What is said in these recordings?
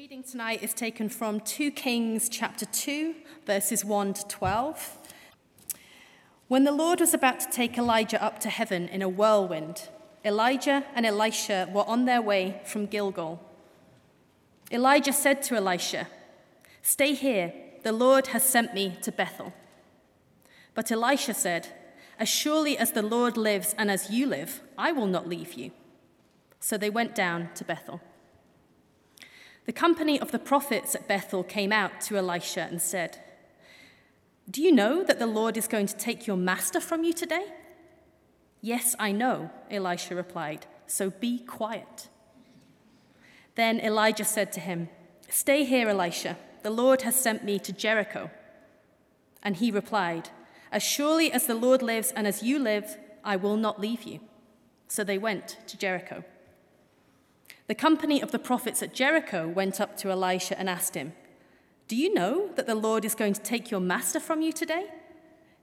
reading tonight is taken from 2 Kings chapter 2, verses 1 to 12. When the Lord was about to take Elijah up to heaven in a whirlwind, Elijah and Elisha were on their way from Gilgal. Elijah said to Elisha, Stay here, the Lord has sent me to Bethel. But Elisha said, As surely as the Lord lives and as you live, I will not leave you. So they went down to Bethel. The company of the prophets at Bethel came out to Elisha and said, Do you know that the Lord is going to take your master from you today? Yes, I know, Elisha replied, so be quiet. Then Elijah said to him, Stay here, Elisha. The Lord has sent me to Jericho. And he replied, As surely as the Lord lives and as you live, I will not leave you. So they went to Jericho. The company of the prophets at Jericho went up to Elisha and asked him, Do you know that the Lord is going to take your master from you today?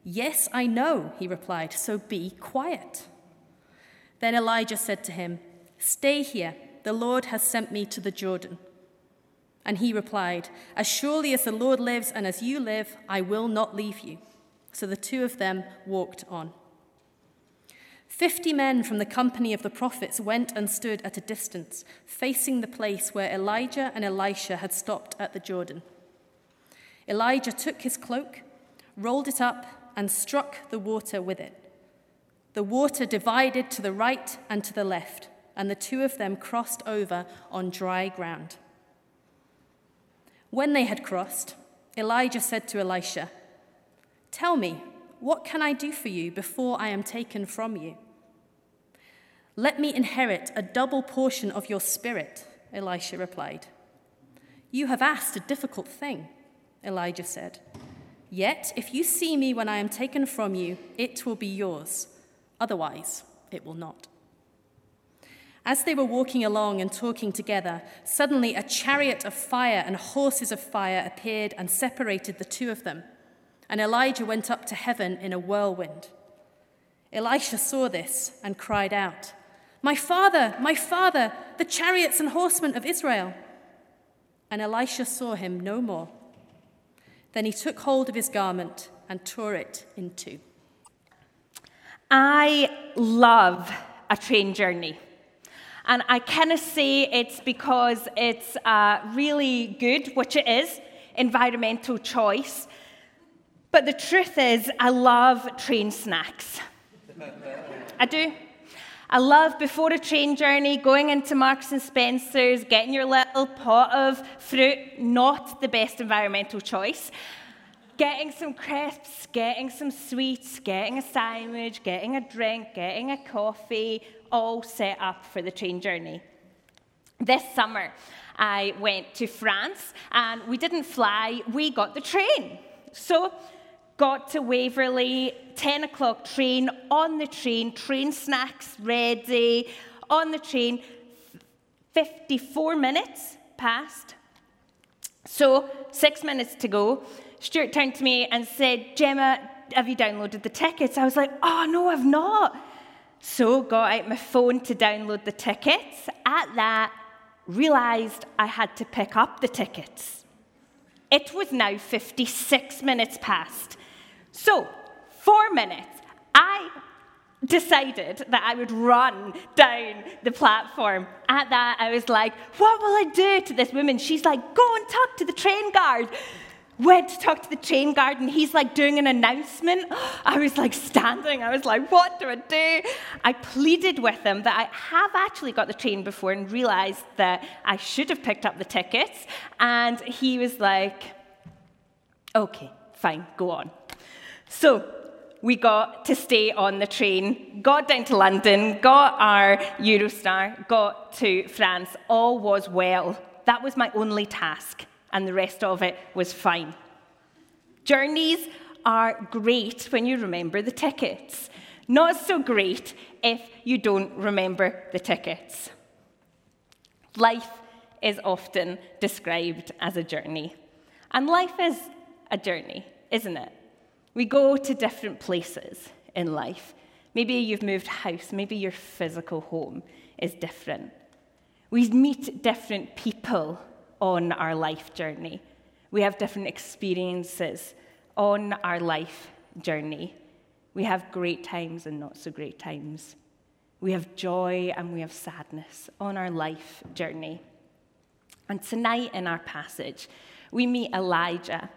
Yes, I know, he replied, so be quiet. Then Elijah said to him, Stay here, the Lord has sent me to the Jordan. And he replied, As surely as the Lord lives and as you live, I will not leave you. So the two of them walked on. Fifty men from the company of the prophets went and stood at a distance, facing the place where Elijah and Elisha had stopped at the Jordan. Elijah took his cloak, rolled it up, and struck the water with it. The water divided to the right and to the left, and the two of them crossed over on dry ground. When they had crossed, Elijah said to Elisha, Tell me, what can I do for you before I am taken from you? Let me inherit a double portion of your spirit, Elisha replied. You have asked a difficult thing, Elijah said. Yet, if you see me when I am taken from you, it will be yours. Otherwise, it will not. As they were walking along and talking together, suddenly a chariot of fire and horses of fire appeared and separated the two of them and Elijah went up to heaven in a whirlwind. Elisha saw this and cried out, My father, my father, the chariots and horsemen of Israel. And Elisha saw him no more. Then he took hold of his garment and tore it in two. I love a train journey. And I cannot say it's because it's uh, really good, which it is, environmental choice. But the truth is, I love train snacks. I do. I love before a train journey going into Marks and Spencer's, getting your little pot of fruit, not the best environmental choice. Getting some crisps, getting some sweets, getting a sandwich, getting a drink, getting a coffee, all set up for the train journey. This summer, I went to France and we didn't fly, we got the train. So got to Waverley, 10 o'clock train, on the train, train snacks ready, on the train. 54 minutes passed. So, six minutes to go. Stuart turned to me and said, Gemma, have you downloaded the tickets? I was like, oh, no, I've not. So, got out my phone to download the tickets. At that, realised I had to pick up the tickets. It was now 56 minutes past. So, four minutes, I decided that I would run down the platform. At that, I was like, What will I do to this woman? She's like, Go and talk to the train guard. Went to talk to the train guard, and he's like doing an announcement. I was like standing. I was like, What do I do? I pleaded with him that I have actually got the train before and realized that I should have picked up the tickets. And he was like, Okay, fine, go on. So we got to stay on the train, got down to London, got our Eurostar, got to France. All was well. That was my only task, and the rest of it was fine. Journeys are great when you remember the tickets. Not so great if you don't remember the tickets. Life is often described as a journey. And life is a journey, isn't it? We go to different places in life. Maybe you've moved house, maybe your physical home is different. We meet different people on our life journey. We have different experiences on our life journey. We have great times and not so great times. We have joy and we have sadness on our life journey. And tonight in our passage, we meet Elijah.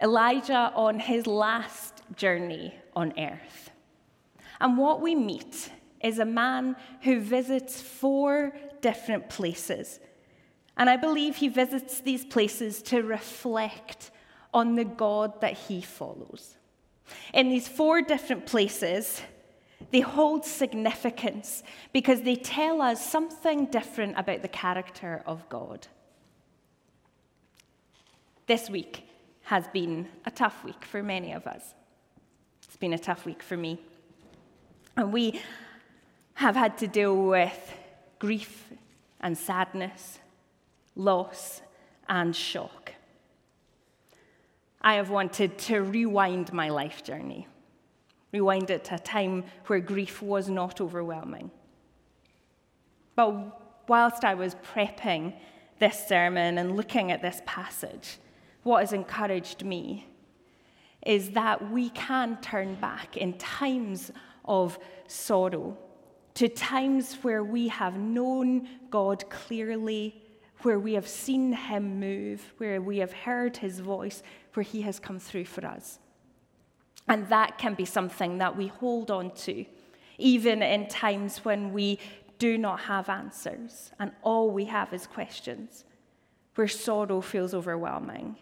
Elijah on his last journey on earth. And what we meet is a man who visits four different places. And I believe he visits these places to reflect on the God that he follows. In these four different places, they hold significance because they tell us something different about the character of God. This week has been a tough week for many of us. It's been a tough week for me. And we have had to deal with grief and sadness, loss and shock. I have wanted to rewind my life journey, rewind it to a time where grief was not overwhelming. But whilst I was prepping this sermon and looking at this passage, what has encouraged me is that we can turn back in times of sorrow to times where we have known God clearly, where we have seen Him move, where we have heard His voice, where He has come through for us. And that can be something that we hold on to, even in times when we do not have answers and all we have is questions, where sorrow feels overwhelming,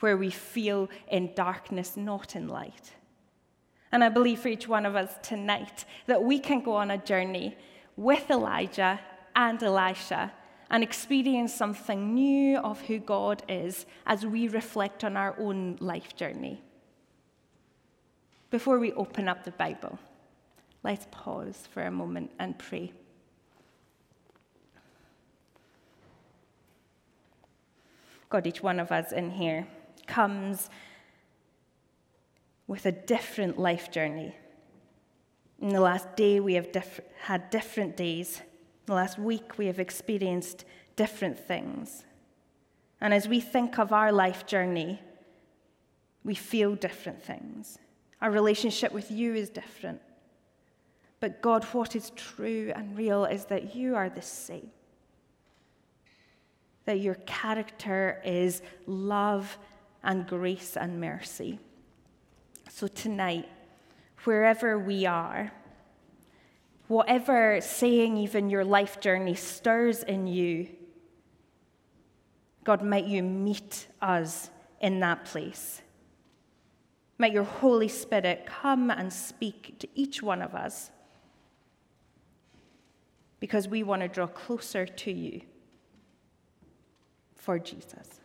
where we feel in darkness, not in light. And I believe for each one of us tonight that we can go on a journey with Elijah and Elisha and experience something new of who God is as we reflect on our own life journey. Before we open up the Bible, let's pause for a moment and pray. God, each one of us in here comes with a different life journey. In the last day, we have diff- had different days In the last week, we have experienced different things. And as we think of our life journey, we feel different things. Our relationship with you is different. But God, what is true and real is that you are the same. That your character is love and grace and mercy. So tonight, wherever we are, whatever saying even your life journey stirs in you, God, might you meet us in that place. Might your Holy Spirit come and speak to each one of us because we want to draw closer to you for Jesus.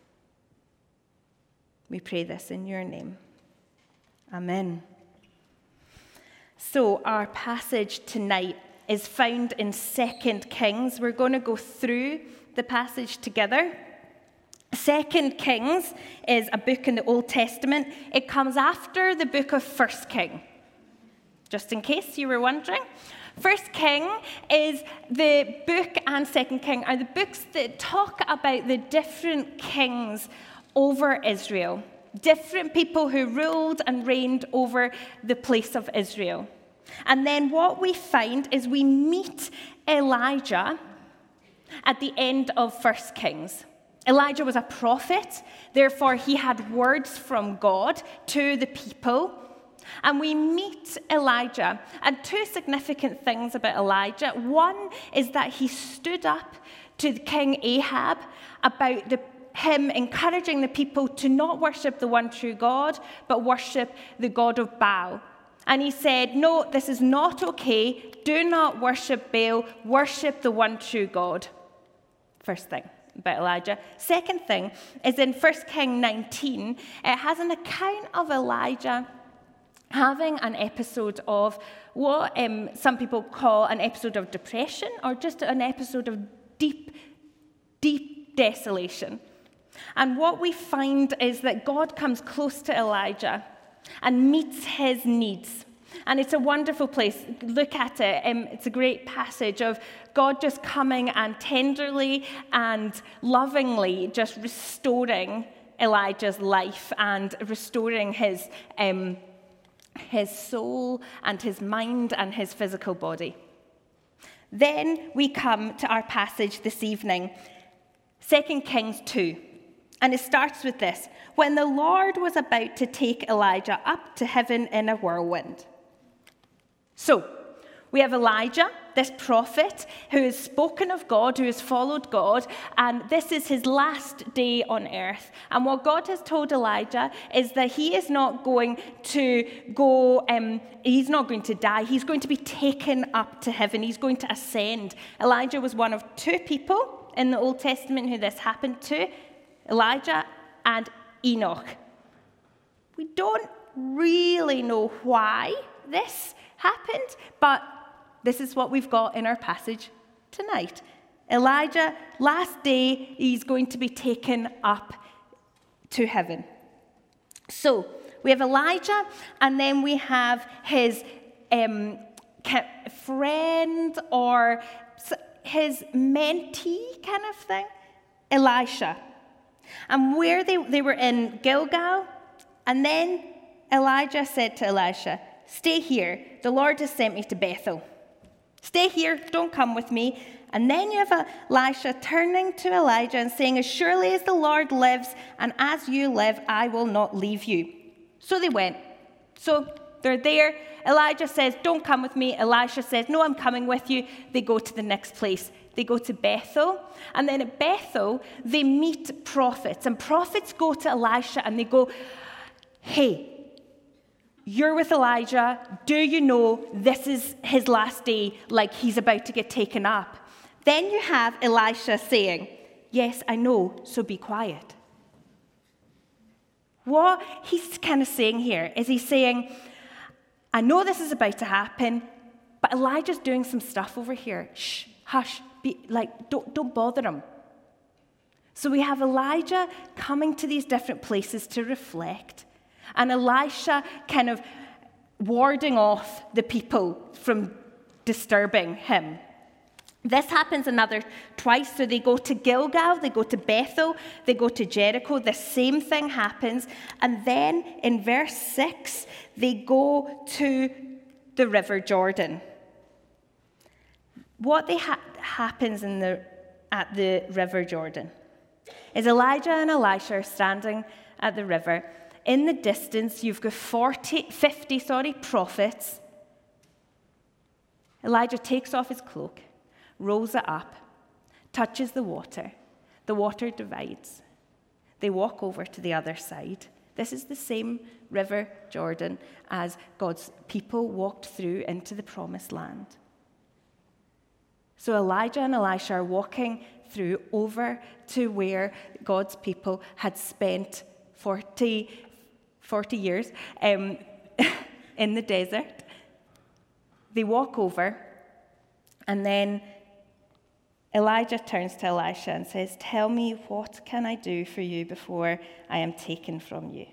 We pray this in your name. Amen. So, our passage tonight is found in 2 Kings. We're going to go through the passage together. Second Kings is a book in the Old Testament. It comes after the book of First King. Just in case you were wondering. First King is the book and Second King are the books that talk about the different kings over Israel different people who ruled and reigned over the place of Israel. And then what we find is we meet Elijah at the end of First Kings. Elijah was a prophet, therefore, he had words from God to the people. And we meet Elijah. And two significant things about Elijah. One is that he stood up to King Ahab about the him encouraging the people to not worship the one true God, but worship the God of Baal. And he said, No, this is not okay. Do not worship Baal, worship the one true God. First thing about Elijah. Second thing is in 1 King 19, it has an account of Elijah having an episode of what um, some people call an episode of depression or just an episode of deep, deep desolation. And what we find is that God comes close to Elijah and meets his needs. And it's a wonderful place. Look at it. Um, it's a great passage of God just coming and tenderly and lovingly just restoring Elijah's life and restoring his, um, his soul and his mind and his physical body. Then we come to our passage this evening, 2 Kings 2. And it starts with this When the Lord was about to take Elijah up to heaven in a whirlwind. So, we have Elijah, this prophet who has spoken of God, who has followed God, and this is his last day on earth. And what God has told Elijah is that he is not going to go, um, he's not going to die, he's going to be taken up to heaven, he's going to ascend. Elijah was one of two people in the Old Testament who this happened to Elijah and Enoch. We don't really know why this happened, but this is what we've got in our passage tonight. Elijah, last day, he's going to be taken up to heaven. So we have Elijah, and then we have his um, friend or his mentee kind of thing, Elisha. And where they, they were in Gilgal, and then Elijah said to Elisha, Stay here. The Lord has sent me to Bethel. Stay here. Don't come with me. And then you have Elisha turning to Elijah and saying, As surely as the Lord lives, and as you live, I will not leave you. So they went. So they're there. Elijah says, Don't come with me. Elisha says, No, I'm coming with you. They go to the next place. They go to Bethel. And then at Bethel, they meet prophets. And prophets go to Elisha and they go, Hey, you're with Elijah. Do you know this is his last day, like he's about to get taken up? Then you have Elisha saying, Yes, I know, so be quiet. What he's kind of saying here is he's saying, I know this is about to happen, but Elijah's doing some stuff over here. Shh, hush, be, like, don't, don't bother him. So we have Elijah coming to these different places to reflect and Elisha kind of warding off the people from disturbing him. This happens another twice. So they go to Gilgal, they go to Bethel, they go to Jericho. The same thing happens. And then in verse 6, they go to the River Jordan. What ha- happens the, at the River Jordan is Elijah and Elisha are standing at the river in the distance, you've got 40, 50 sorry, prophets. Elijah takes off his cloak, rolls it up, touches the water. The water divides. They walk over to the other side. This is the same river Jordan as God's people walked through into the promised land. So Elijah and Elisha are walking through over to where God's people had spent 40 40 years um, in the desert. They walk over, and then Elijah turns to Elisha and says, Tell me, what can I do for you before I am taken from you?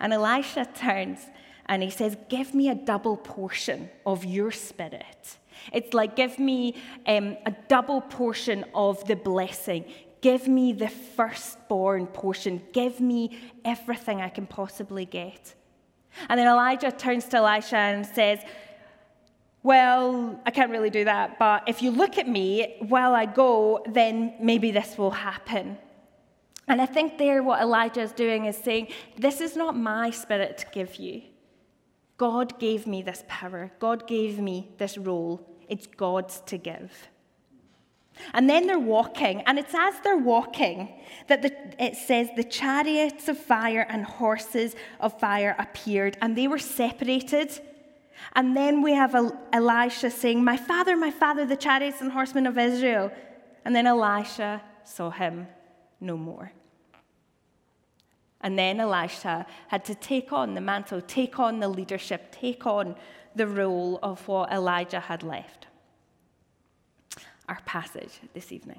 And Elisha turns and he says, Give me a double portion of your spirit. It's like, Give me um, a double portion of the blessing. Give me the firstborn portion. Give me everything I can possibly get. And then Elijah turns to Elisha and says, Well, I can't really do that, but if you look at me while I go, then maybe this will happen. And I think there what Elijah is doing is saying, This is not my spirit to give you. God gave me this power, God gave me this role. It's God's to give. And then they're walking, and it's as they're walking that the, it says the chariots of fire and horses of fire appeared, and they were separated. And then we have Elisha saying, My father, my father, the chariots and horsemen of Israel. And then Elisha saw him no more. And then Elisha had to take on the mantle, take on the leadership, take on the role of what Elijah had left our passage this evening.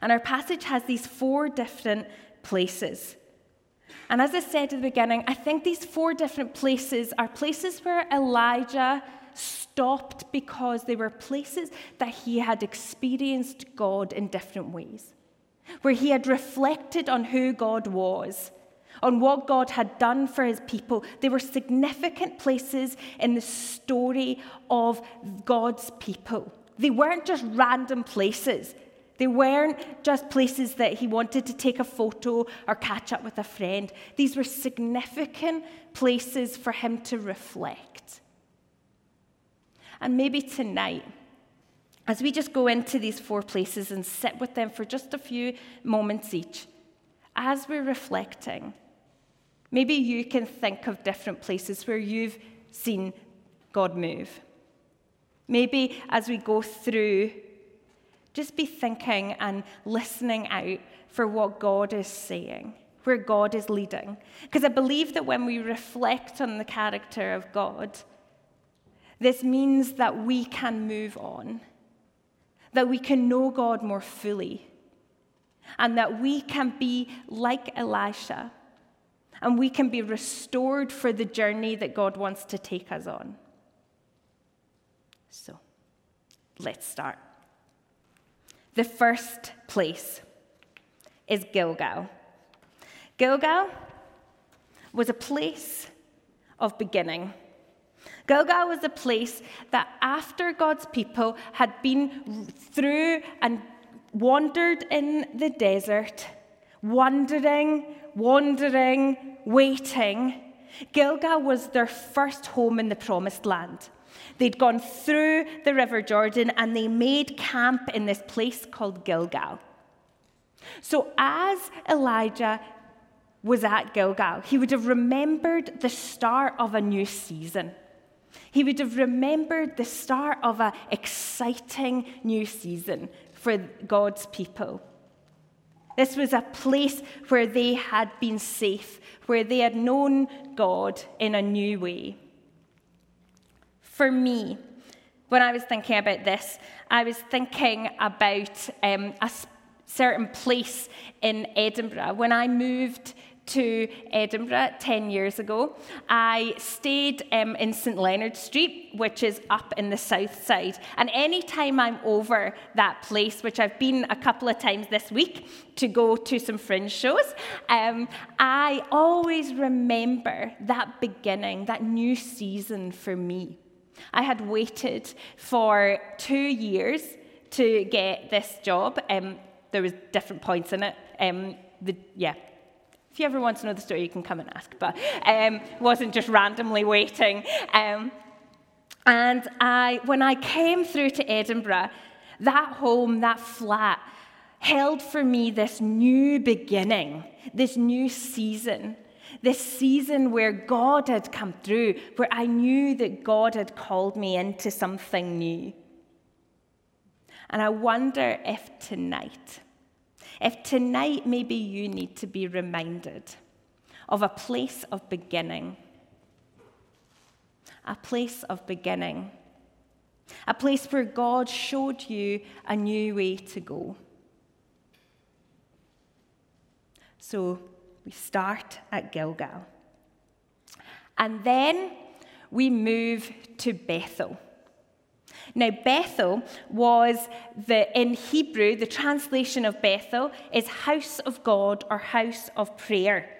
And our passage has these four different places. And as I said at the beginning, I think these four different places are places where Elijah stopped because they were places that he had experienced God in different ways, where he had reflected on who God was, on what God had done for his people. They were significant places in the story of God's people. They weren't just random places. They weren't just places that he wanted to take a photo or catch up with a friend. These were significant places for him to reflect. And maybe tonight, as we just go into these four places and sit with them for just a few moments each, as we're reflecting, maybe you can think of different places where you've seen God move. Maybe as we go through just be thinking and listening out for what God is saying, where God is leading. Because I believe that when we reflect on the character of God, this means that we can move on, that we can know God more fully, and that we can be like Elisha, and we can be restored for the journey that God wants to take us on. So, let's start. The first place is Gilgal. Gilgal was a place of beginning. Gilgal was a place that after God's people had been through and wandered in the desert, wandering, wandering, waiting, Gilgal was their first home in the promised land. They'd gone through the River Jordan and they made camp in this place called Gilgal. So, as Elijah was at Gilgal, he would have remembered the start of a new season. He would have remembered the start of an exciting new season for God's people. This was a place where they had been safe, where they had known God in a new way. For me, when I was thinking about this, I was thinking about um, a certain place in Edinburgh. When I moved to Edinburgh 10 years ago. I stayed um, in St Leonard Street, which is up in the south side. And anytime I'm over that place, which I've been a couple of times this week to go to some fringe shows, um, I always remember that beginning, that new season for me. I had waited for two years to get this job. Um, there was different points in it. Um, the, yeah, if you ever want to know the story, you can come and ask. But um, wasn't just randomly waiting. Um, and I, when I came through to Edinburgh, that home, that flat, held for me this new beginning, this new season. This season where God had come through, where I knew that God had called me into something new. And I wonder if tonight, if tonight maybe you need to be reminded of a place of beginning, a place of beginning, a place where God showed you a new way to go. So, we start at Gilgal. And then we move to Bethel. Now, Bethel was the, in Hebrew, the translation of Bethel is house of God or house of prayer.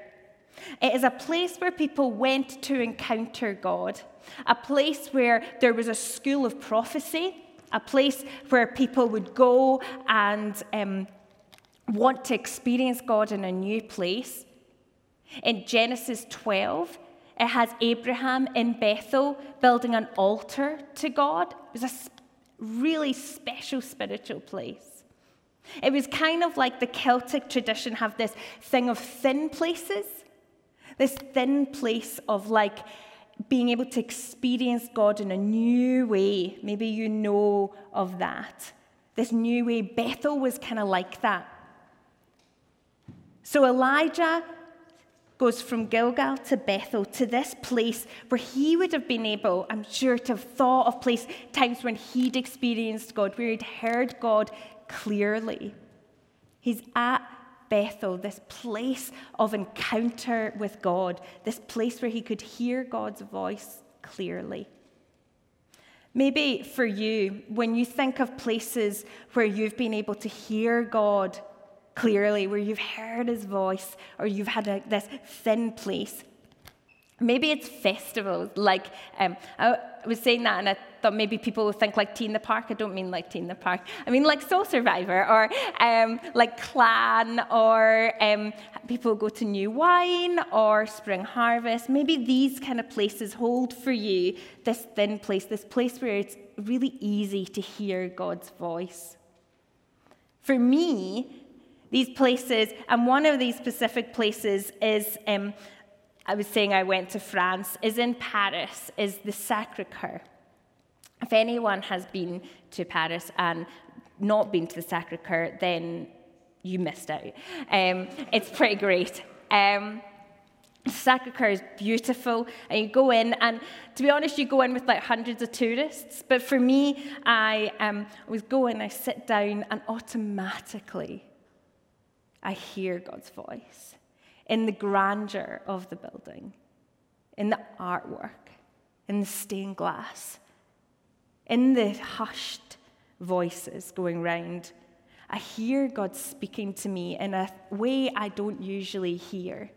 It is a place where people went to encounter God, a place where there was a school of prophecy, a place where people would go and um, want to experience God in a new place. In Genesis 12, it has Abraham in Bethel building an altar to God. It was a really special spiritual place. It was kind of like the Celtic tradition have this thing of thin places, this thin place of like being able to experience God in a new way. Maybe you know of that. This new way. Bethel was kind of like that. So Elijah goes from Gilgal to Bethel to this place where he would have been able, I'm sure, to have thought of place times when he'd experienced God, where he'd heard God clearly. He's at Bethel, this place of encounter with God, this place where he could hear God's voice clearly. Maybe for you, when you think of places where you've been able to hear God clearly, where you've heard his voice, or you've had a, this thin place, Maybe it's festivals, like um, I was saying that, and I thought maybe people would think like T in the Park. I don't mean like T in the Park. I mean like Soul Survivor, or um, like Clan, or um, people go to New Wine, or Spring Harvest. Maybe these kind of places hold for you this thin place, this place where it's really easy to hear God's voice. For me, these places, and one of these specific places is um, I was saying I went to France, is in Paris, is the Sacre Coeur. If anyone has been to Paris and not been to the Sacre Coeur, then you missed out. Um, it's pretty great. Um, Sacre Coeur is beautiful, and you go in, and to be honest, you go in with like hundreds of tourists. But for me, I um, was going, I sit down, and automatically I hear God's voice in the grandeur of the building, in the artwork, in the stained glass, in the hushed voices going round. I hear God speaking to me in a way I don't usually hear.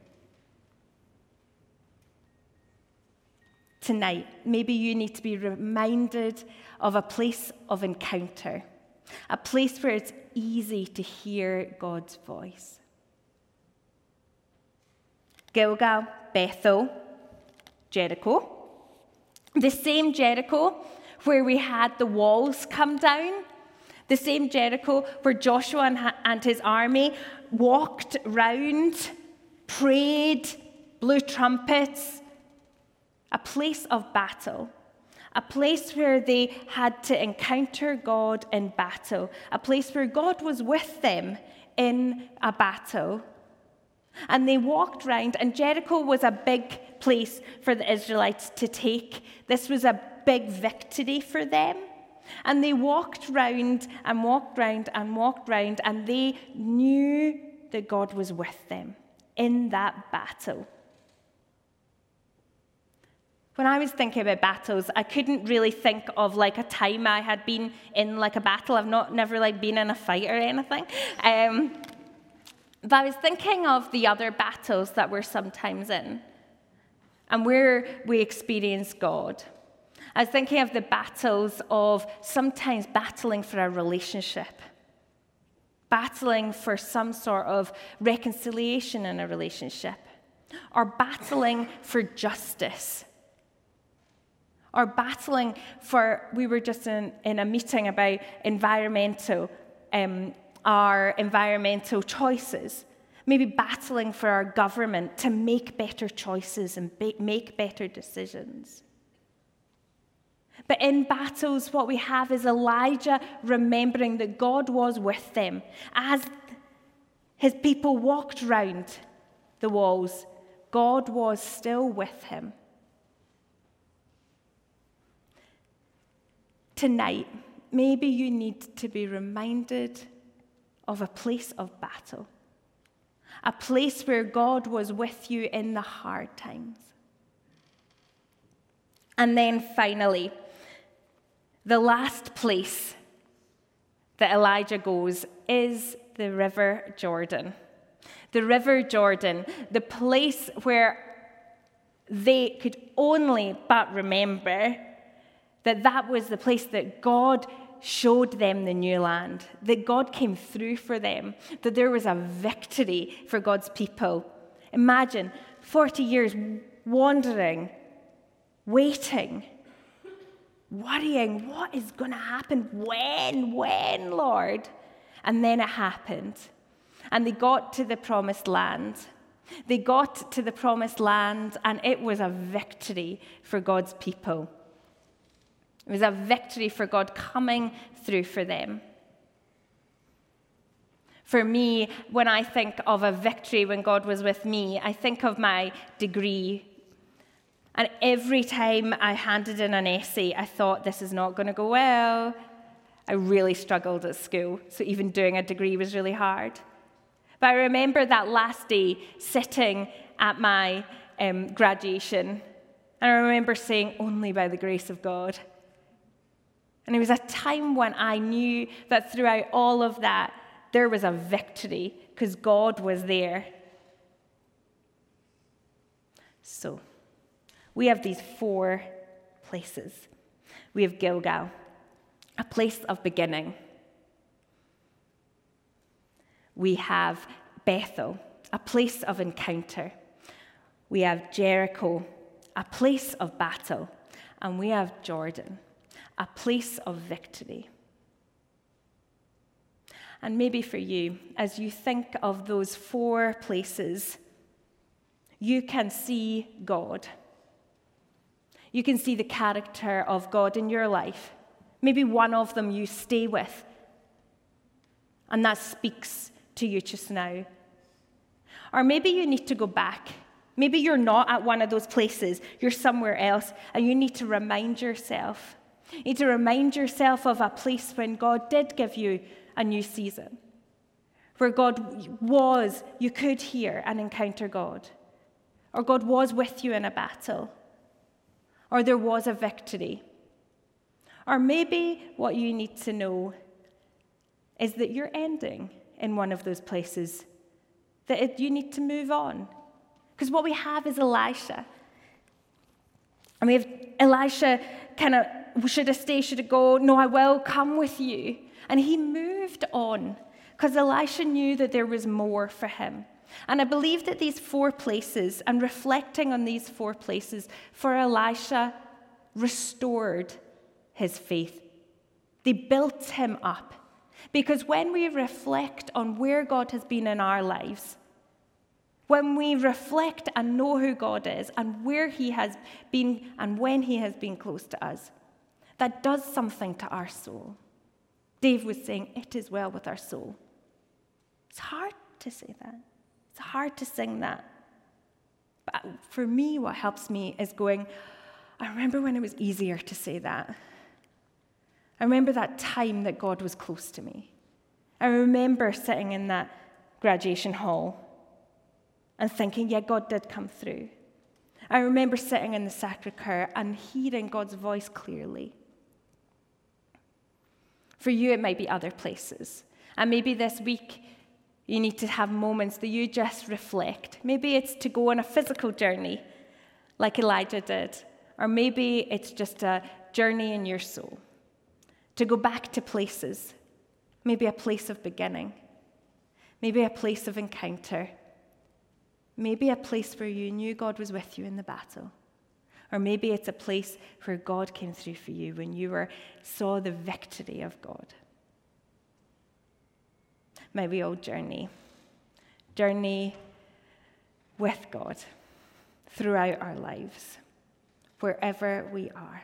Tonight, maybe you need to be reminded of a place of encounter, a place where it's easy to hear God's voice. Gilgal, Bethel, Jericho. The same Jericho where we had the walls come down. The same Jericho where Joshua and his army walked round, prayed, blew trumpets. A place of battle. A place where they had to encounter God in battle. A place where God was with them in a battle. And they walked round, and Jericho was a big place for the Israelites to take. This was a big victory for them. And they walked round and walked round and walked round, and they knew that God was with them in that battle. When I was thinking about battles, I couldn't really think of like a time I had been in like a battle. I've not never like been in a fight or anything. Um, but I was thinking of the other battles that we're sometimes in and where we experience God. I was thinking of the battles of sometimes battling for a relationship, battling for some sort of reconciliation in a relationship, or battling for justice, or battling for, we were just in, in a meeting about environmental um, our environmental choices, maybe battling for our government to make better choices and make better decisions. But in battles, what we have is Elijah remembering that God was with them as his people walked round the walls. God was still with him. Tonight, maybe you need to be reminded of a place of battle, a place where God was with you in the hard times. And then finally, the last place that Elijah goes is the River Jordan. The River Jordan, the place where they could only but remember that that was the place that God showed them the new land, that God came through for them, that there was a victory for God's people. Imagine 40 years wandering, waiting, worrying, what is going to happen? When? When, Lord? And then it happened. And they got to the promised land. They got to the promised land, and it was a victory for God's people. It was a victory for God coming through for them. For me, when I think of a victory when God was with me, I think of my degree. And every time I handed in an essay, I thought, this is not going to go well. I really struggled at school, so even doing a degree was really hard. But I remember that last day sitting at my um, graduation, and I remember saying, Only by the grace of God. And it was a time when I knew that throughout all of that, there was a victory because God was there. So, we have these four places. We have Gilgal, a place of beginning. We have Bethel, a place of encounter. We have Jericho, a place of battle. And we have Jordan, a place of victory. And maybe for you, as you think of those four places, you can see God. You can see the character of God in your life. Maybe one of them you stay with, and that speaks to you just now. Or maybe you need to go back. Maybe you're not at one of those places, you're somewhere else, and you need to remind yourself. You need to remind yourself of a place when God did give you a new season, where God was, you could hear and encounter God, or God was with you in a battle, or there was a victory. Or maybe what you need to know is that you're ending in one of those places, that it, you need to move on. Because what we have is Elisha. And we have Elisha kind of, should I stay, should I go? No, I will come with you. And he moved on because Elisha knew that there was more for him. And I believe that these four places, and reflecting on these four places, for Elisha, restored his faith. They built him up. Because when we reflect on where God has been in our lives, when we reflect and know who God is and where He has been and when He has been close to us, that does something to our soul. Dave was saying, It is well with our soul. It's hard to say that. It's hard to sing that. But for me, what helps me is going, I remember when it was easier to say that. I remember that time that God was close to me. I remember sitting in that graduation hall and thinking, yeah, God did come through. I remember sitting in the Sacre Coeur and hearing God's voice clearly. For you, it might be other places. And maybe this week, you need to have moments that you just reflect. Maybe it's to go on a physical journey, like Elijah did, or maybe it's just a journey in your soul. To go back to places, maybe a place of beginning, maybe a place of encounter, maybe a place where you knew God was with you in the battle. Or maybe it's a place where God came through for you when you were, saw the victory of God. May we all journey, journey with God throughout our lives, wherever we are.